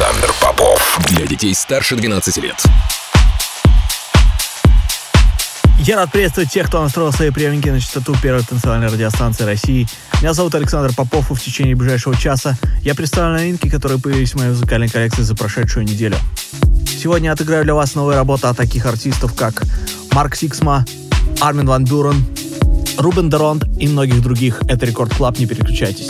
Александр Попов. Для детей старше 12 лет. Я рад приветствовать тех, кто настроил свои приемники на частоту первой танцевальной радиостанции России. Меня зовут Александр Попов, и в течение ближайшего часа я представлю новинки, которые появились в моей музыкальной коллекции за прошедшую неделю. Сегодня я отыграю для вас новые работы от таких артистов, как Марк Сиксма, Армин Ван Бюрен, Рубен де Ронде и многих других. Это Record Club, не переключайтесь.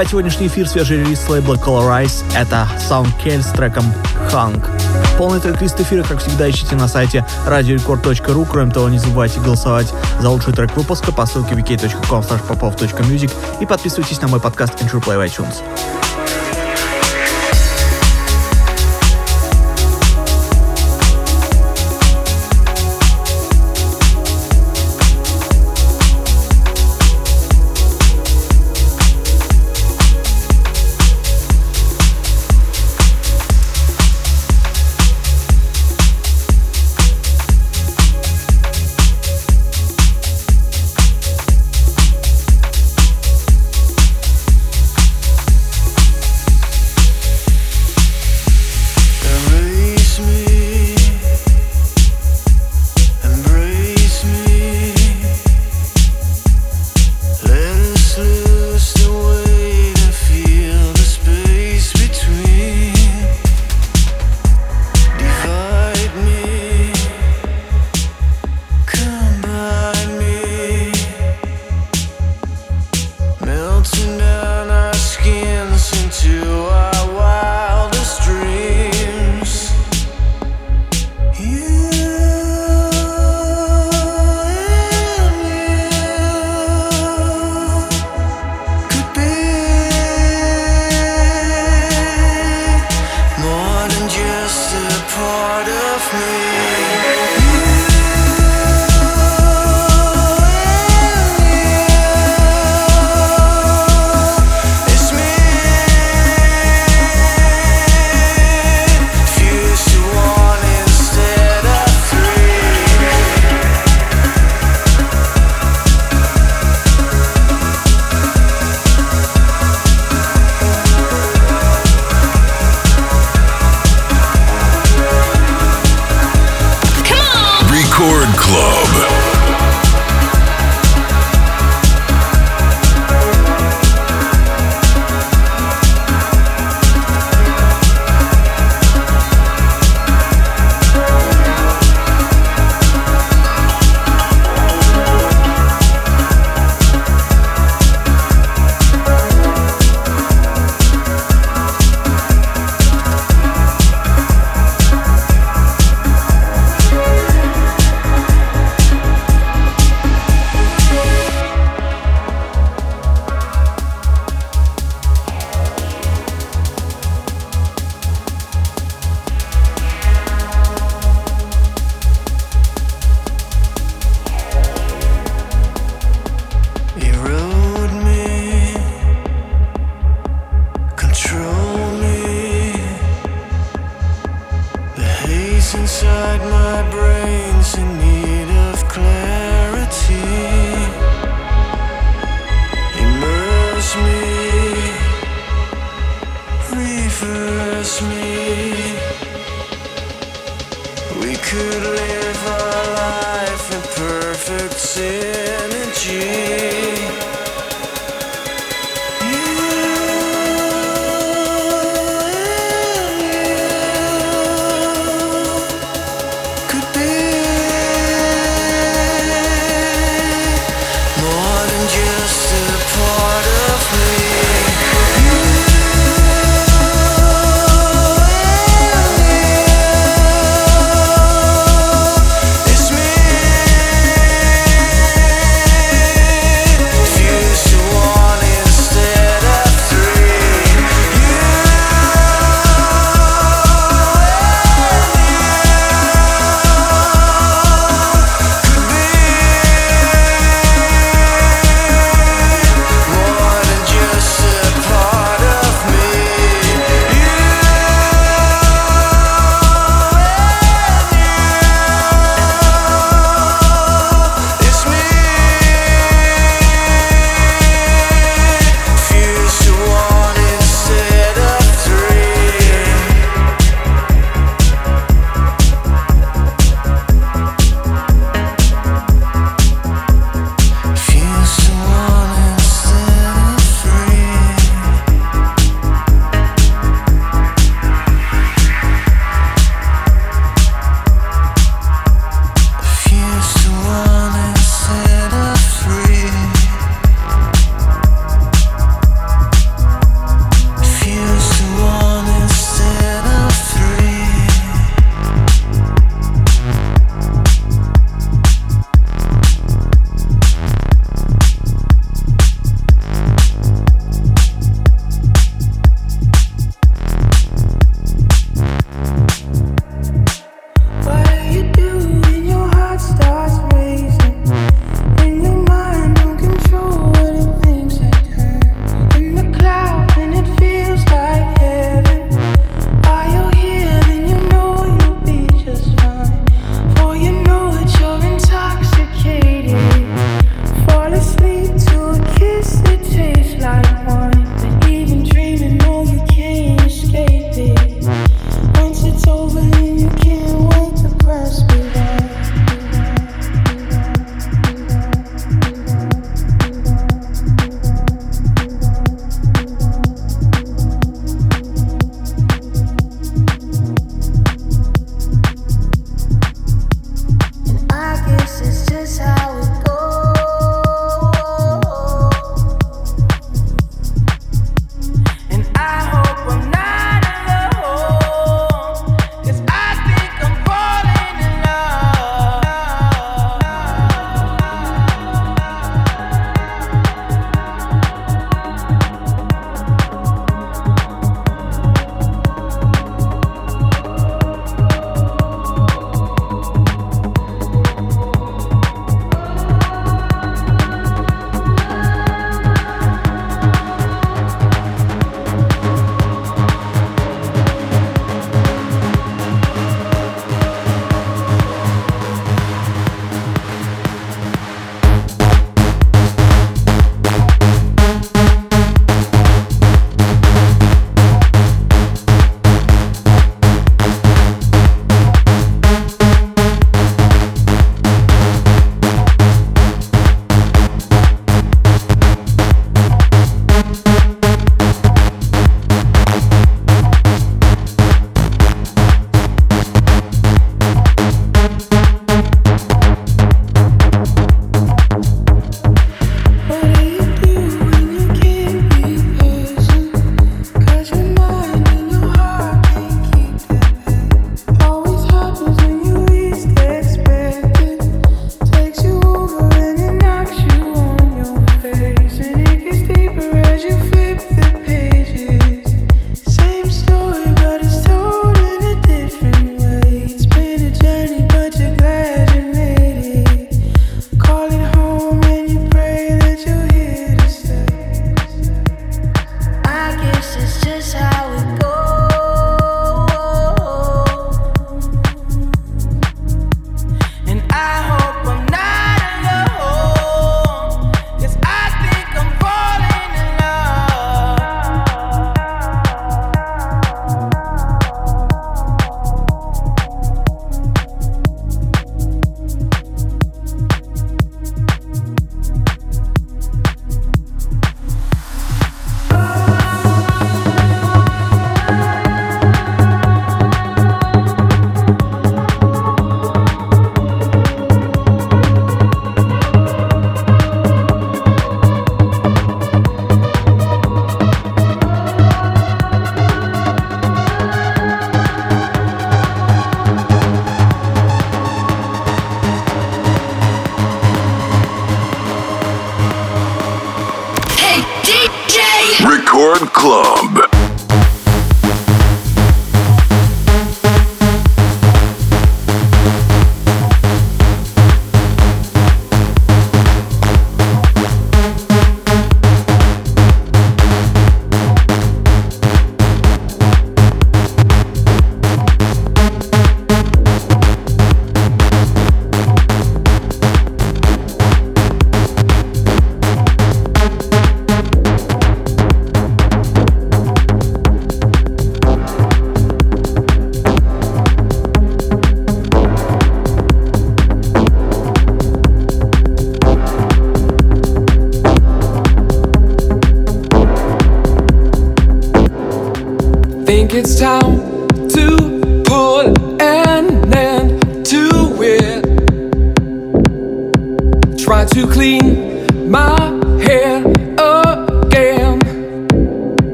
Открывает сегодняшний эфир свежий релиз лейбла Colorize. Это Sound Kell с треком Hunk. Полный трек-лист эфира, как всегда, ищите на сайте radiorecord.ru. Кроме того, не забывайте голосовать за лучший трек выпуска по ссылке wiki.com popov.music и подписывайтесь на мой подкаст Intro Play iTunes.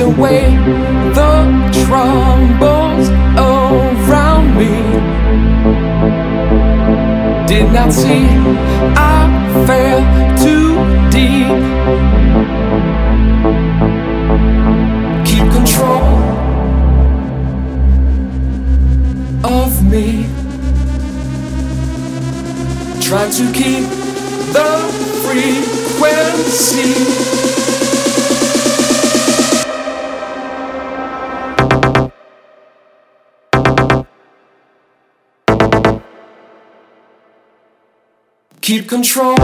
away the troubles around me. Did not see I failed. Keep control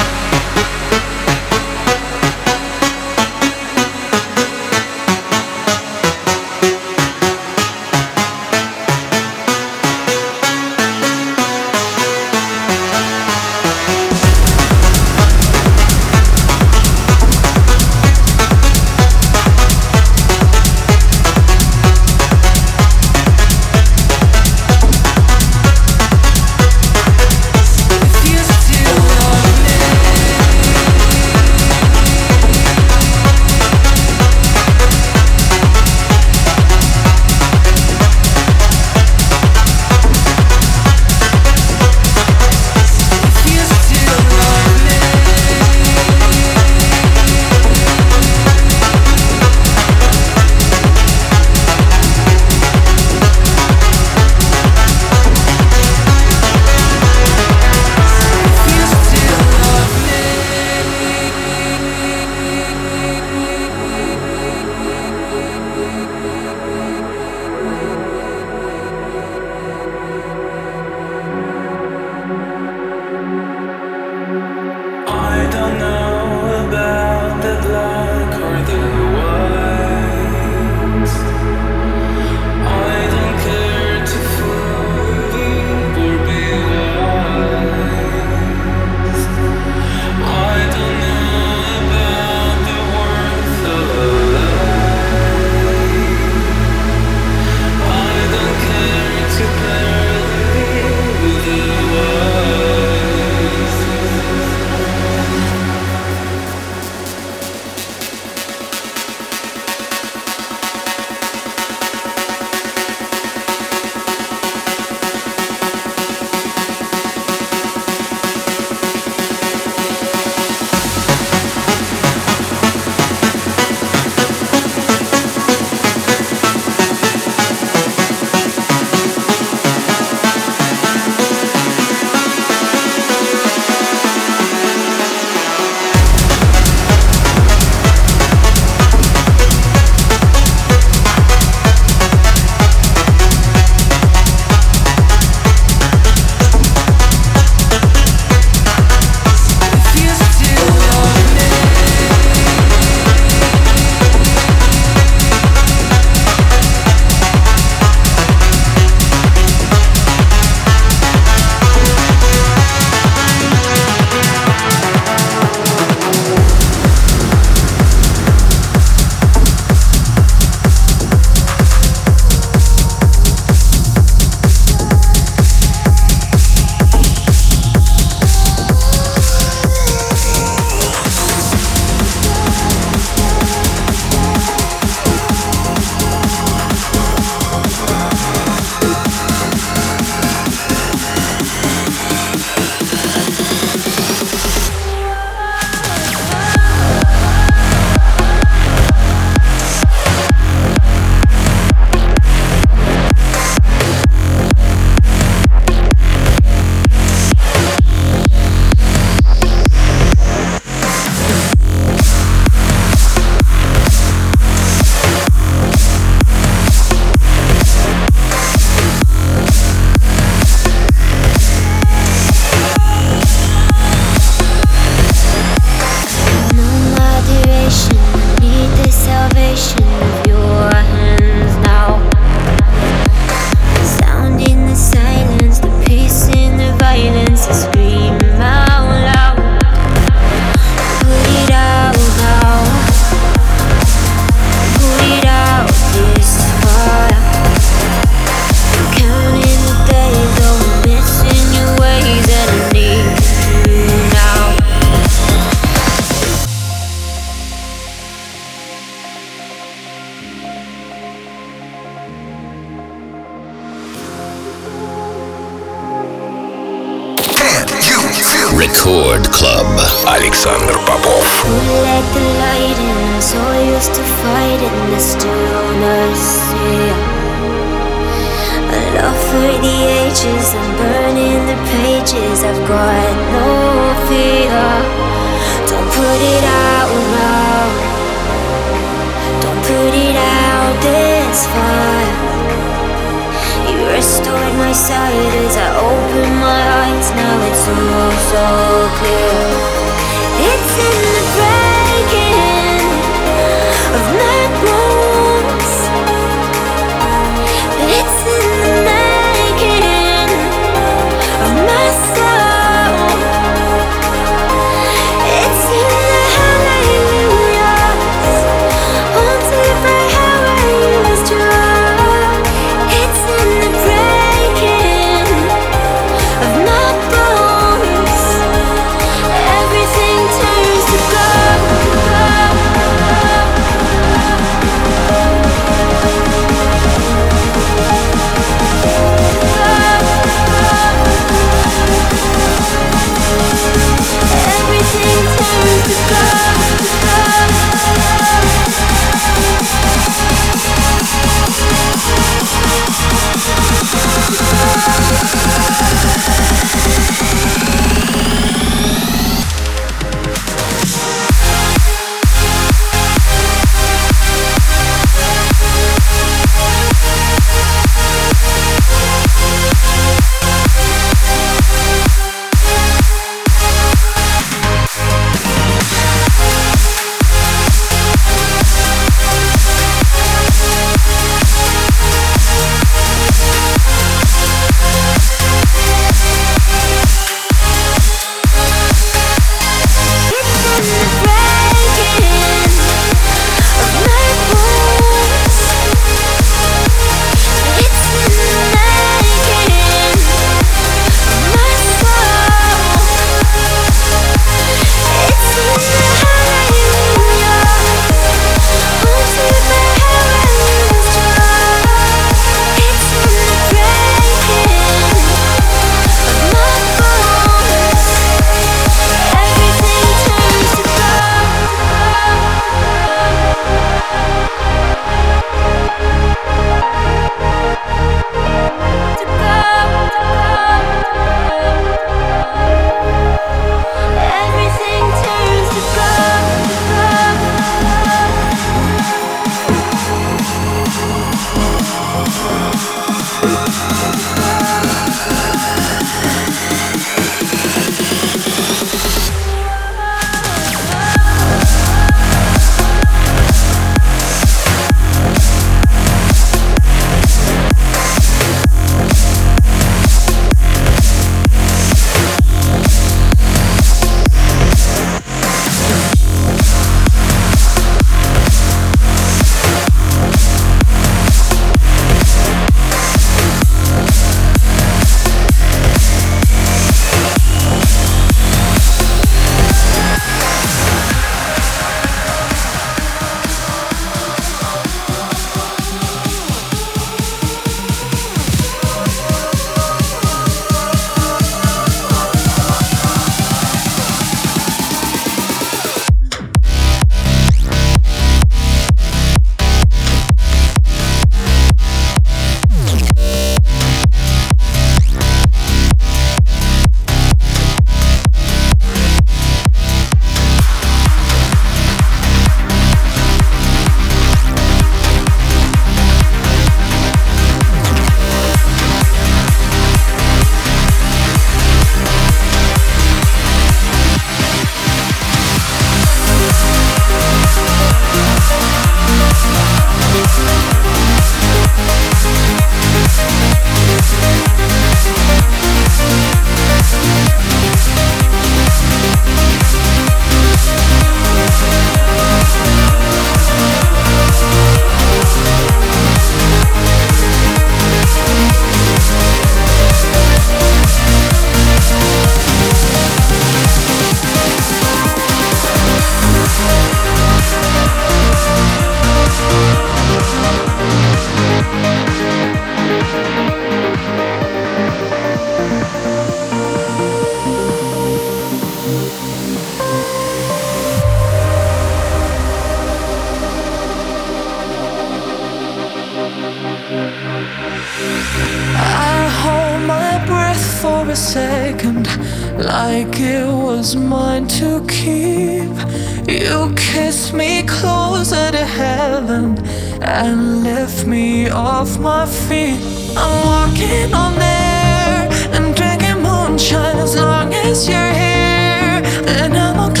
You kiss me closer to heaven and lift me off my feet. I'm walking on air and drinking moonshine as long as you're here. And I'm okay.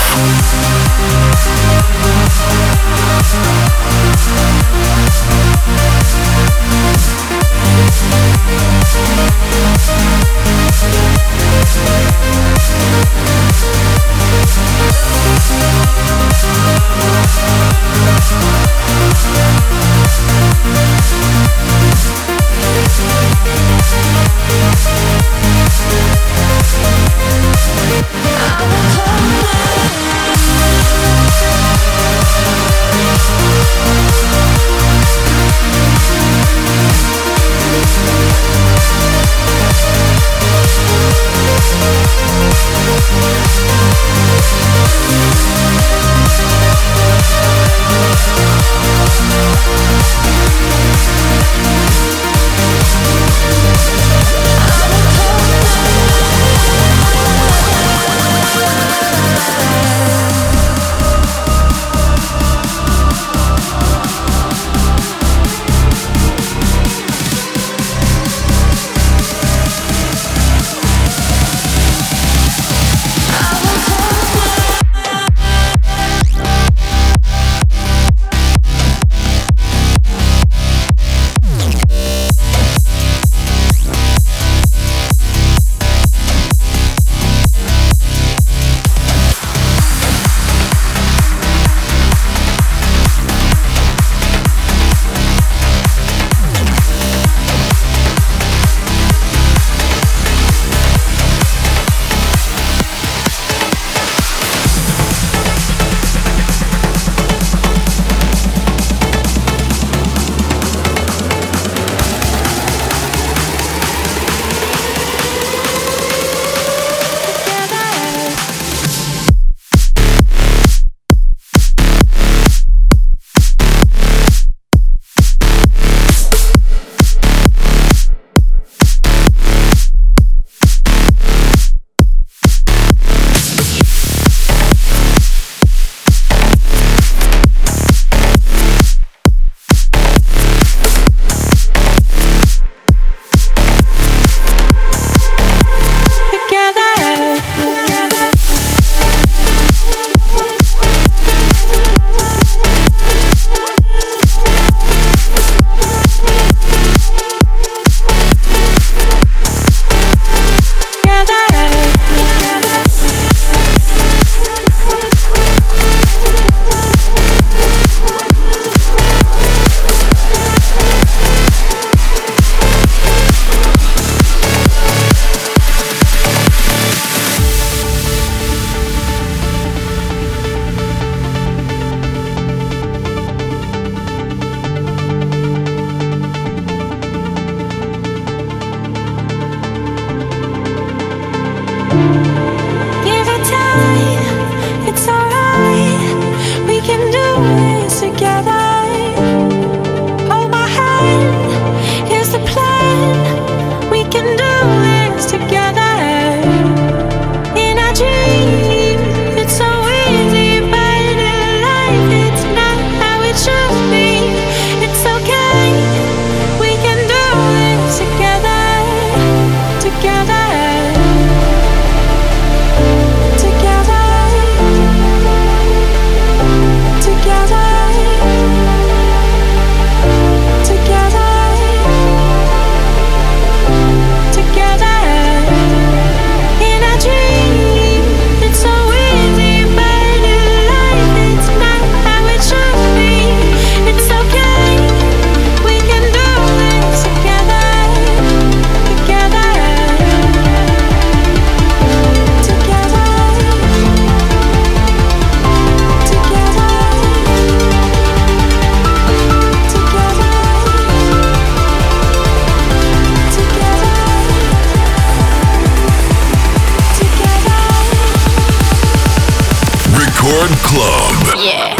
Thank Club. Yeah.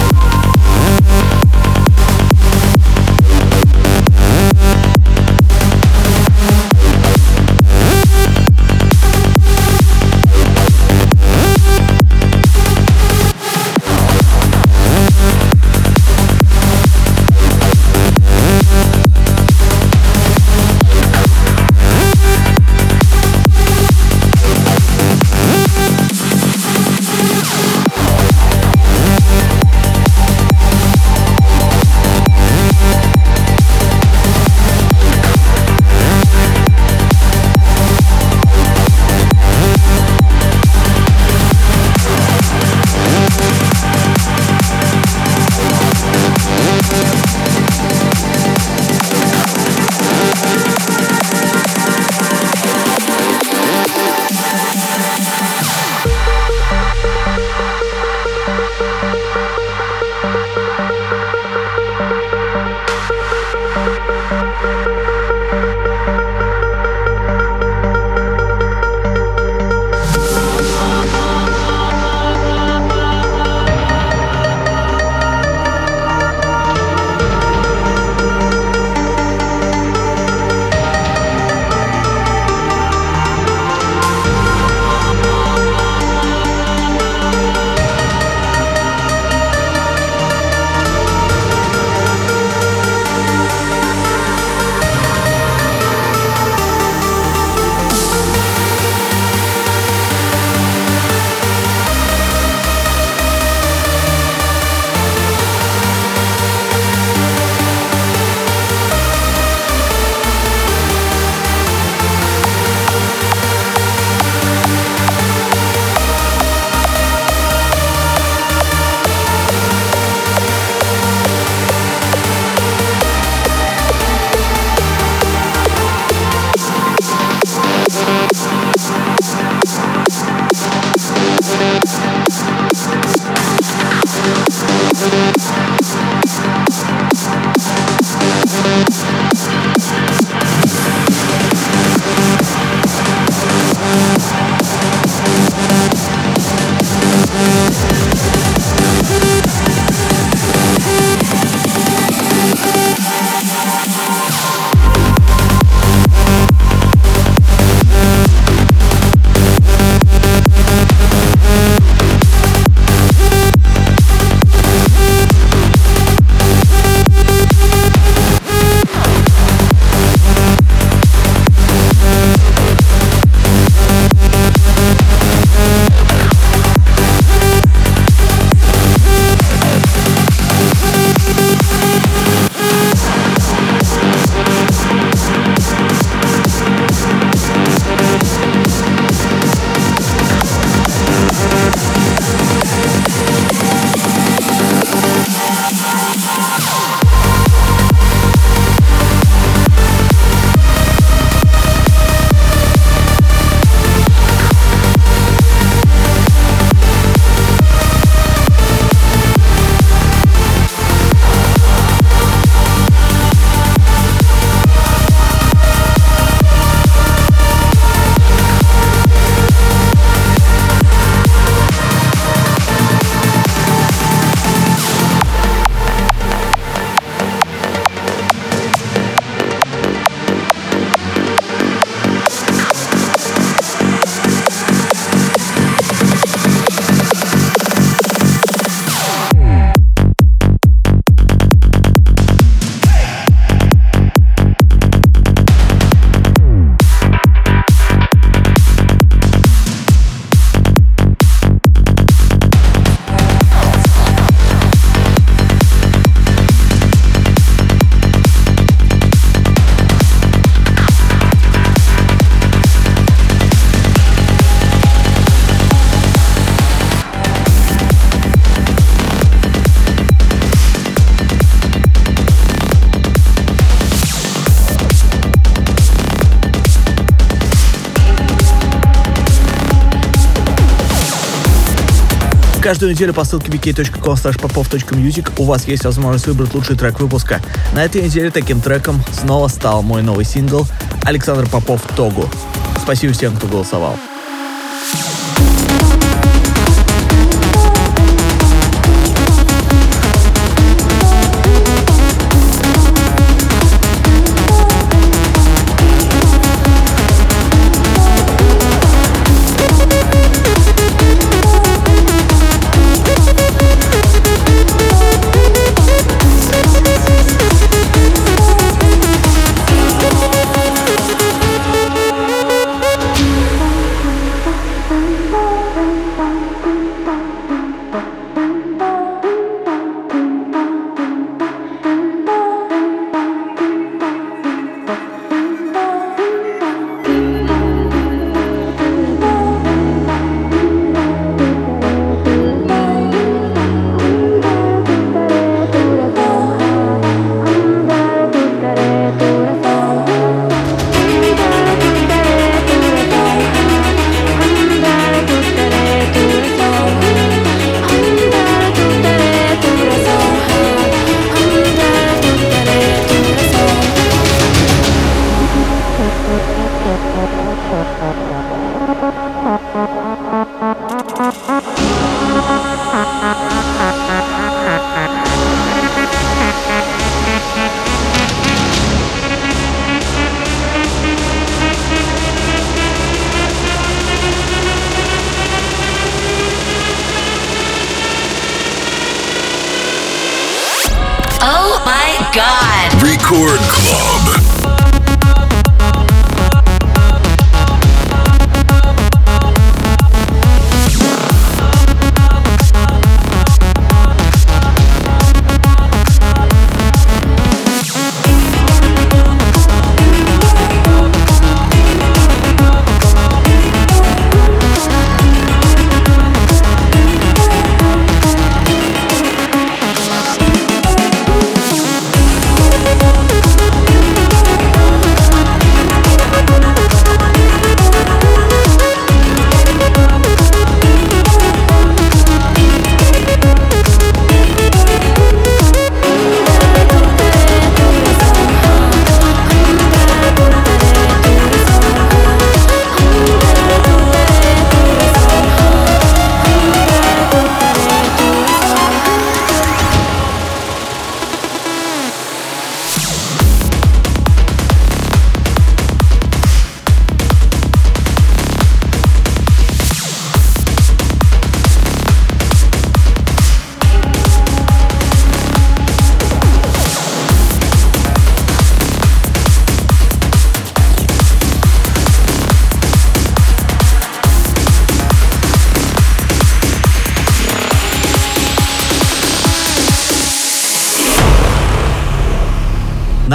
Каждую неделю по ссылке wiki.com popov.music у вас есть возможность выбрать лучший трек выпуска. На этой неделе таким треком снова стал мой новый сингл Александр Попов «Тогу». Спасибо всем, кто голосовал.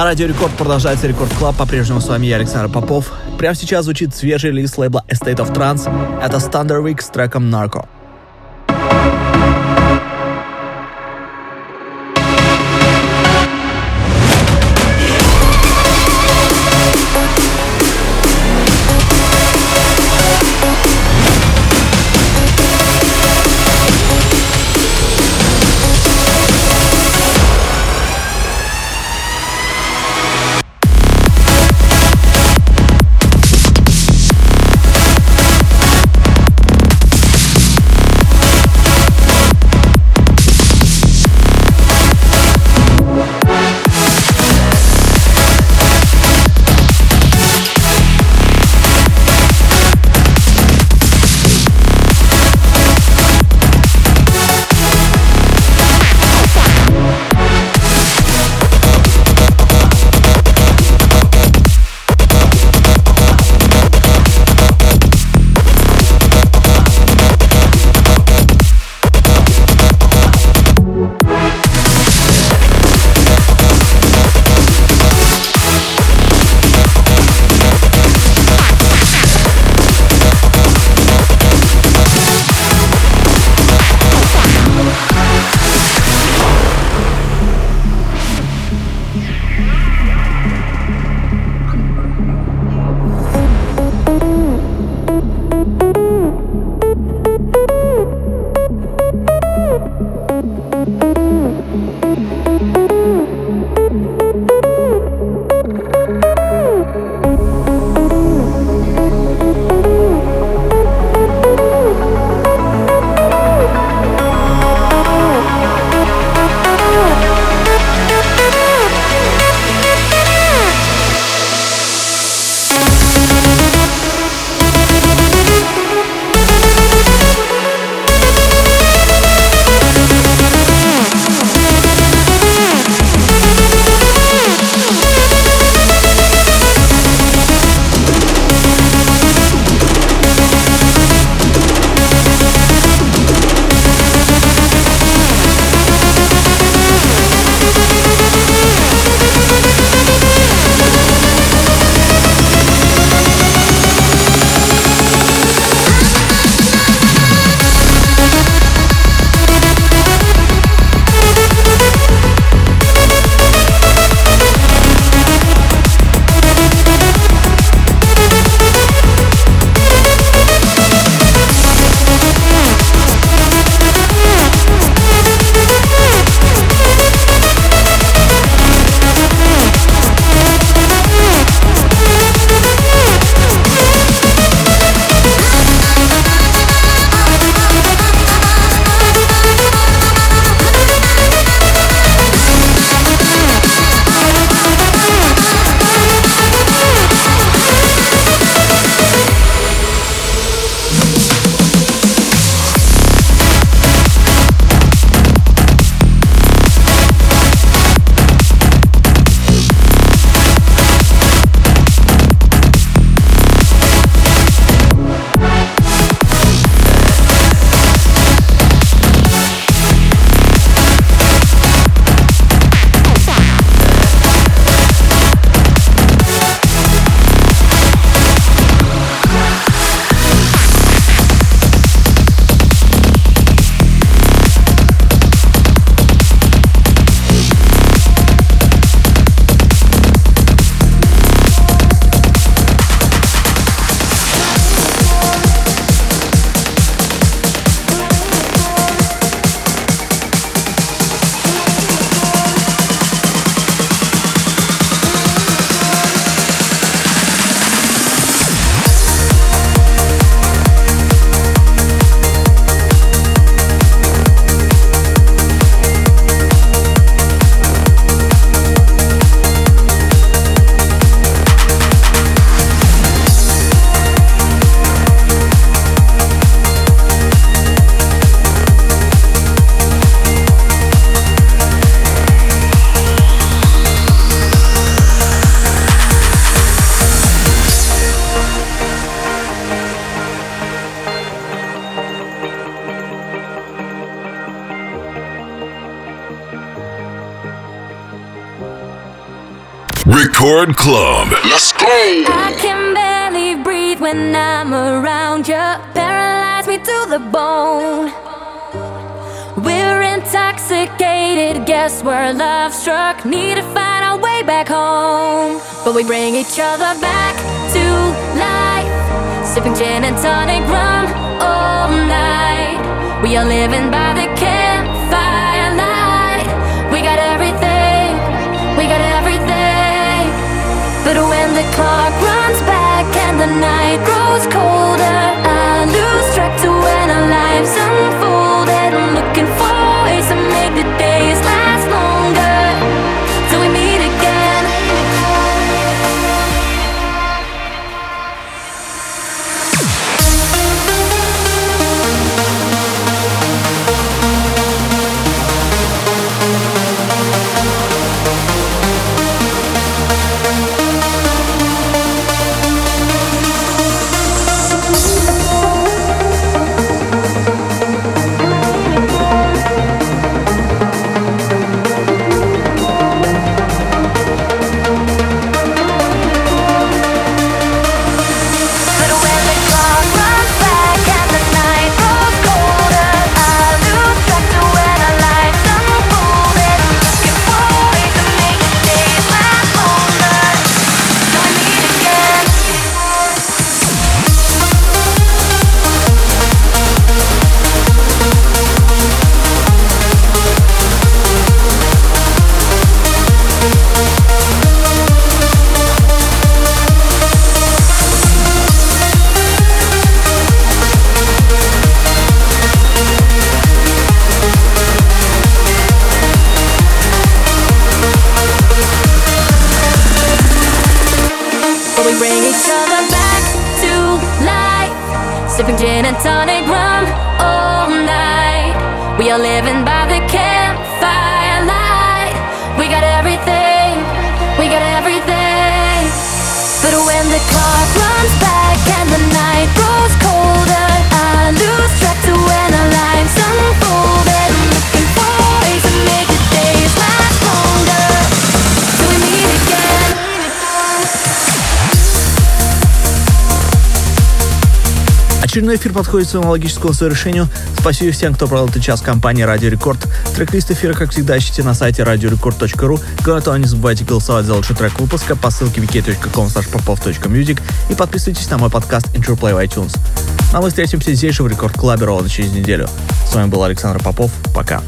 Радио Рекорд продолжается Record Club. По-прежнему с вами я, Александр Попов. Прямо сейчас звучит свежий релиз лейбла A State of Trance. Это Thunder Week с треком Narco. Record Club. Let's go. I can barely breathe when I'm around you. Paralyze me to the bone. We're intoxicated, guess we're love struck. Need to find our way back home. But we bring each other back to life. Sipping gin and tonic rum all night. We are living by the the clock runs back and the night grows colder, I lose track to when our lives unfold. And I'm looking for ways to make the days last Очередной эфир подходит к своему логическому завершению. Спасибо всем, кто провел этот час компании Радио Рекорд. Трек-лист эфира, как всегда, ищите на сайте radiorecord.ru. Кроме того, не забывайте голосовать за лучший трек выпуска по ссылке wiki.com popov.music и подписывайтесь на мой подкаст Intro Play в iTunes. А мы встретимся здесь же в Рекорд Клабе ровно через неделю. С вами был Александр Попов. Пока.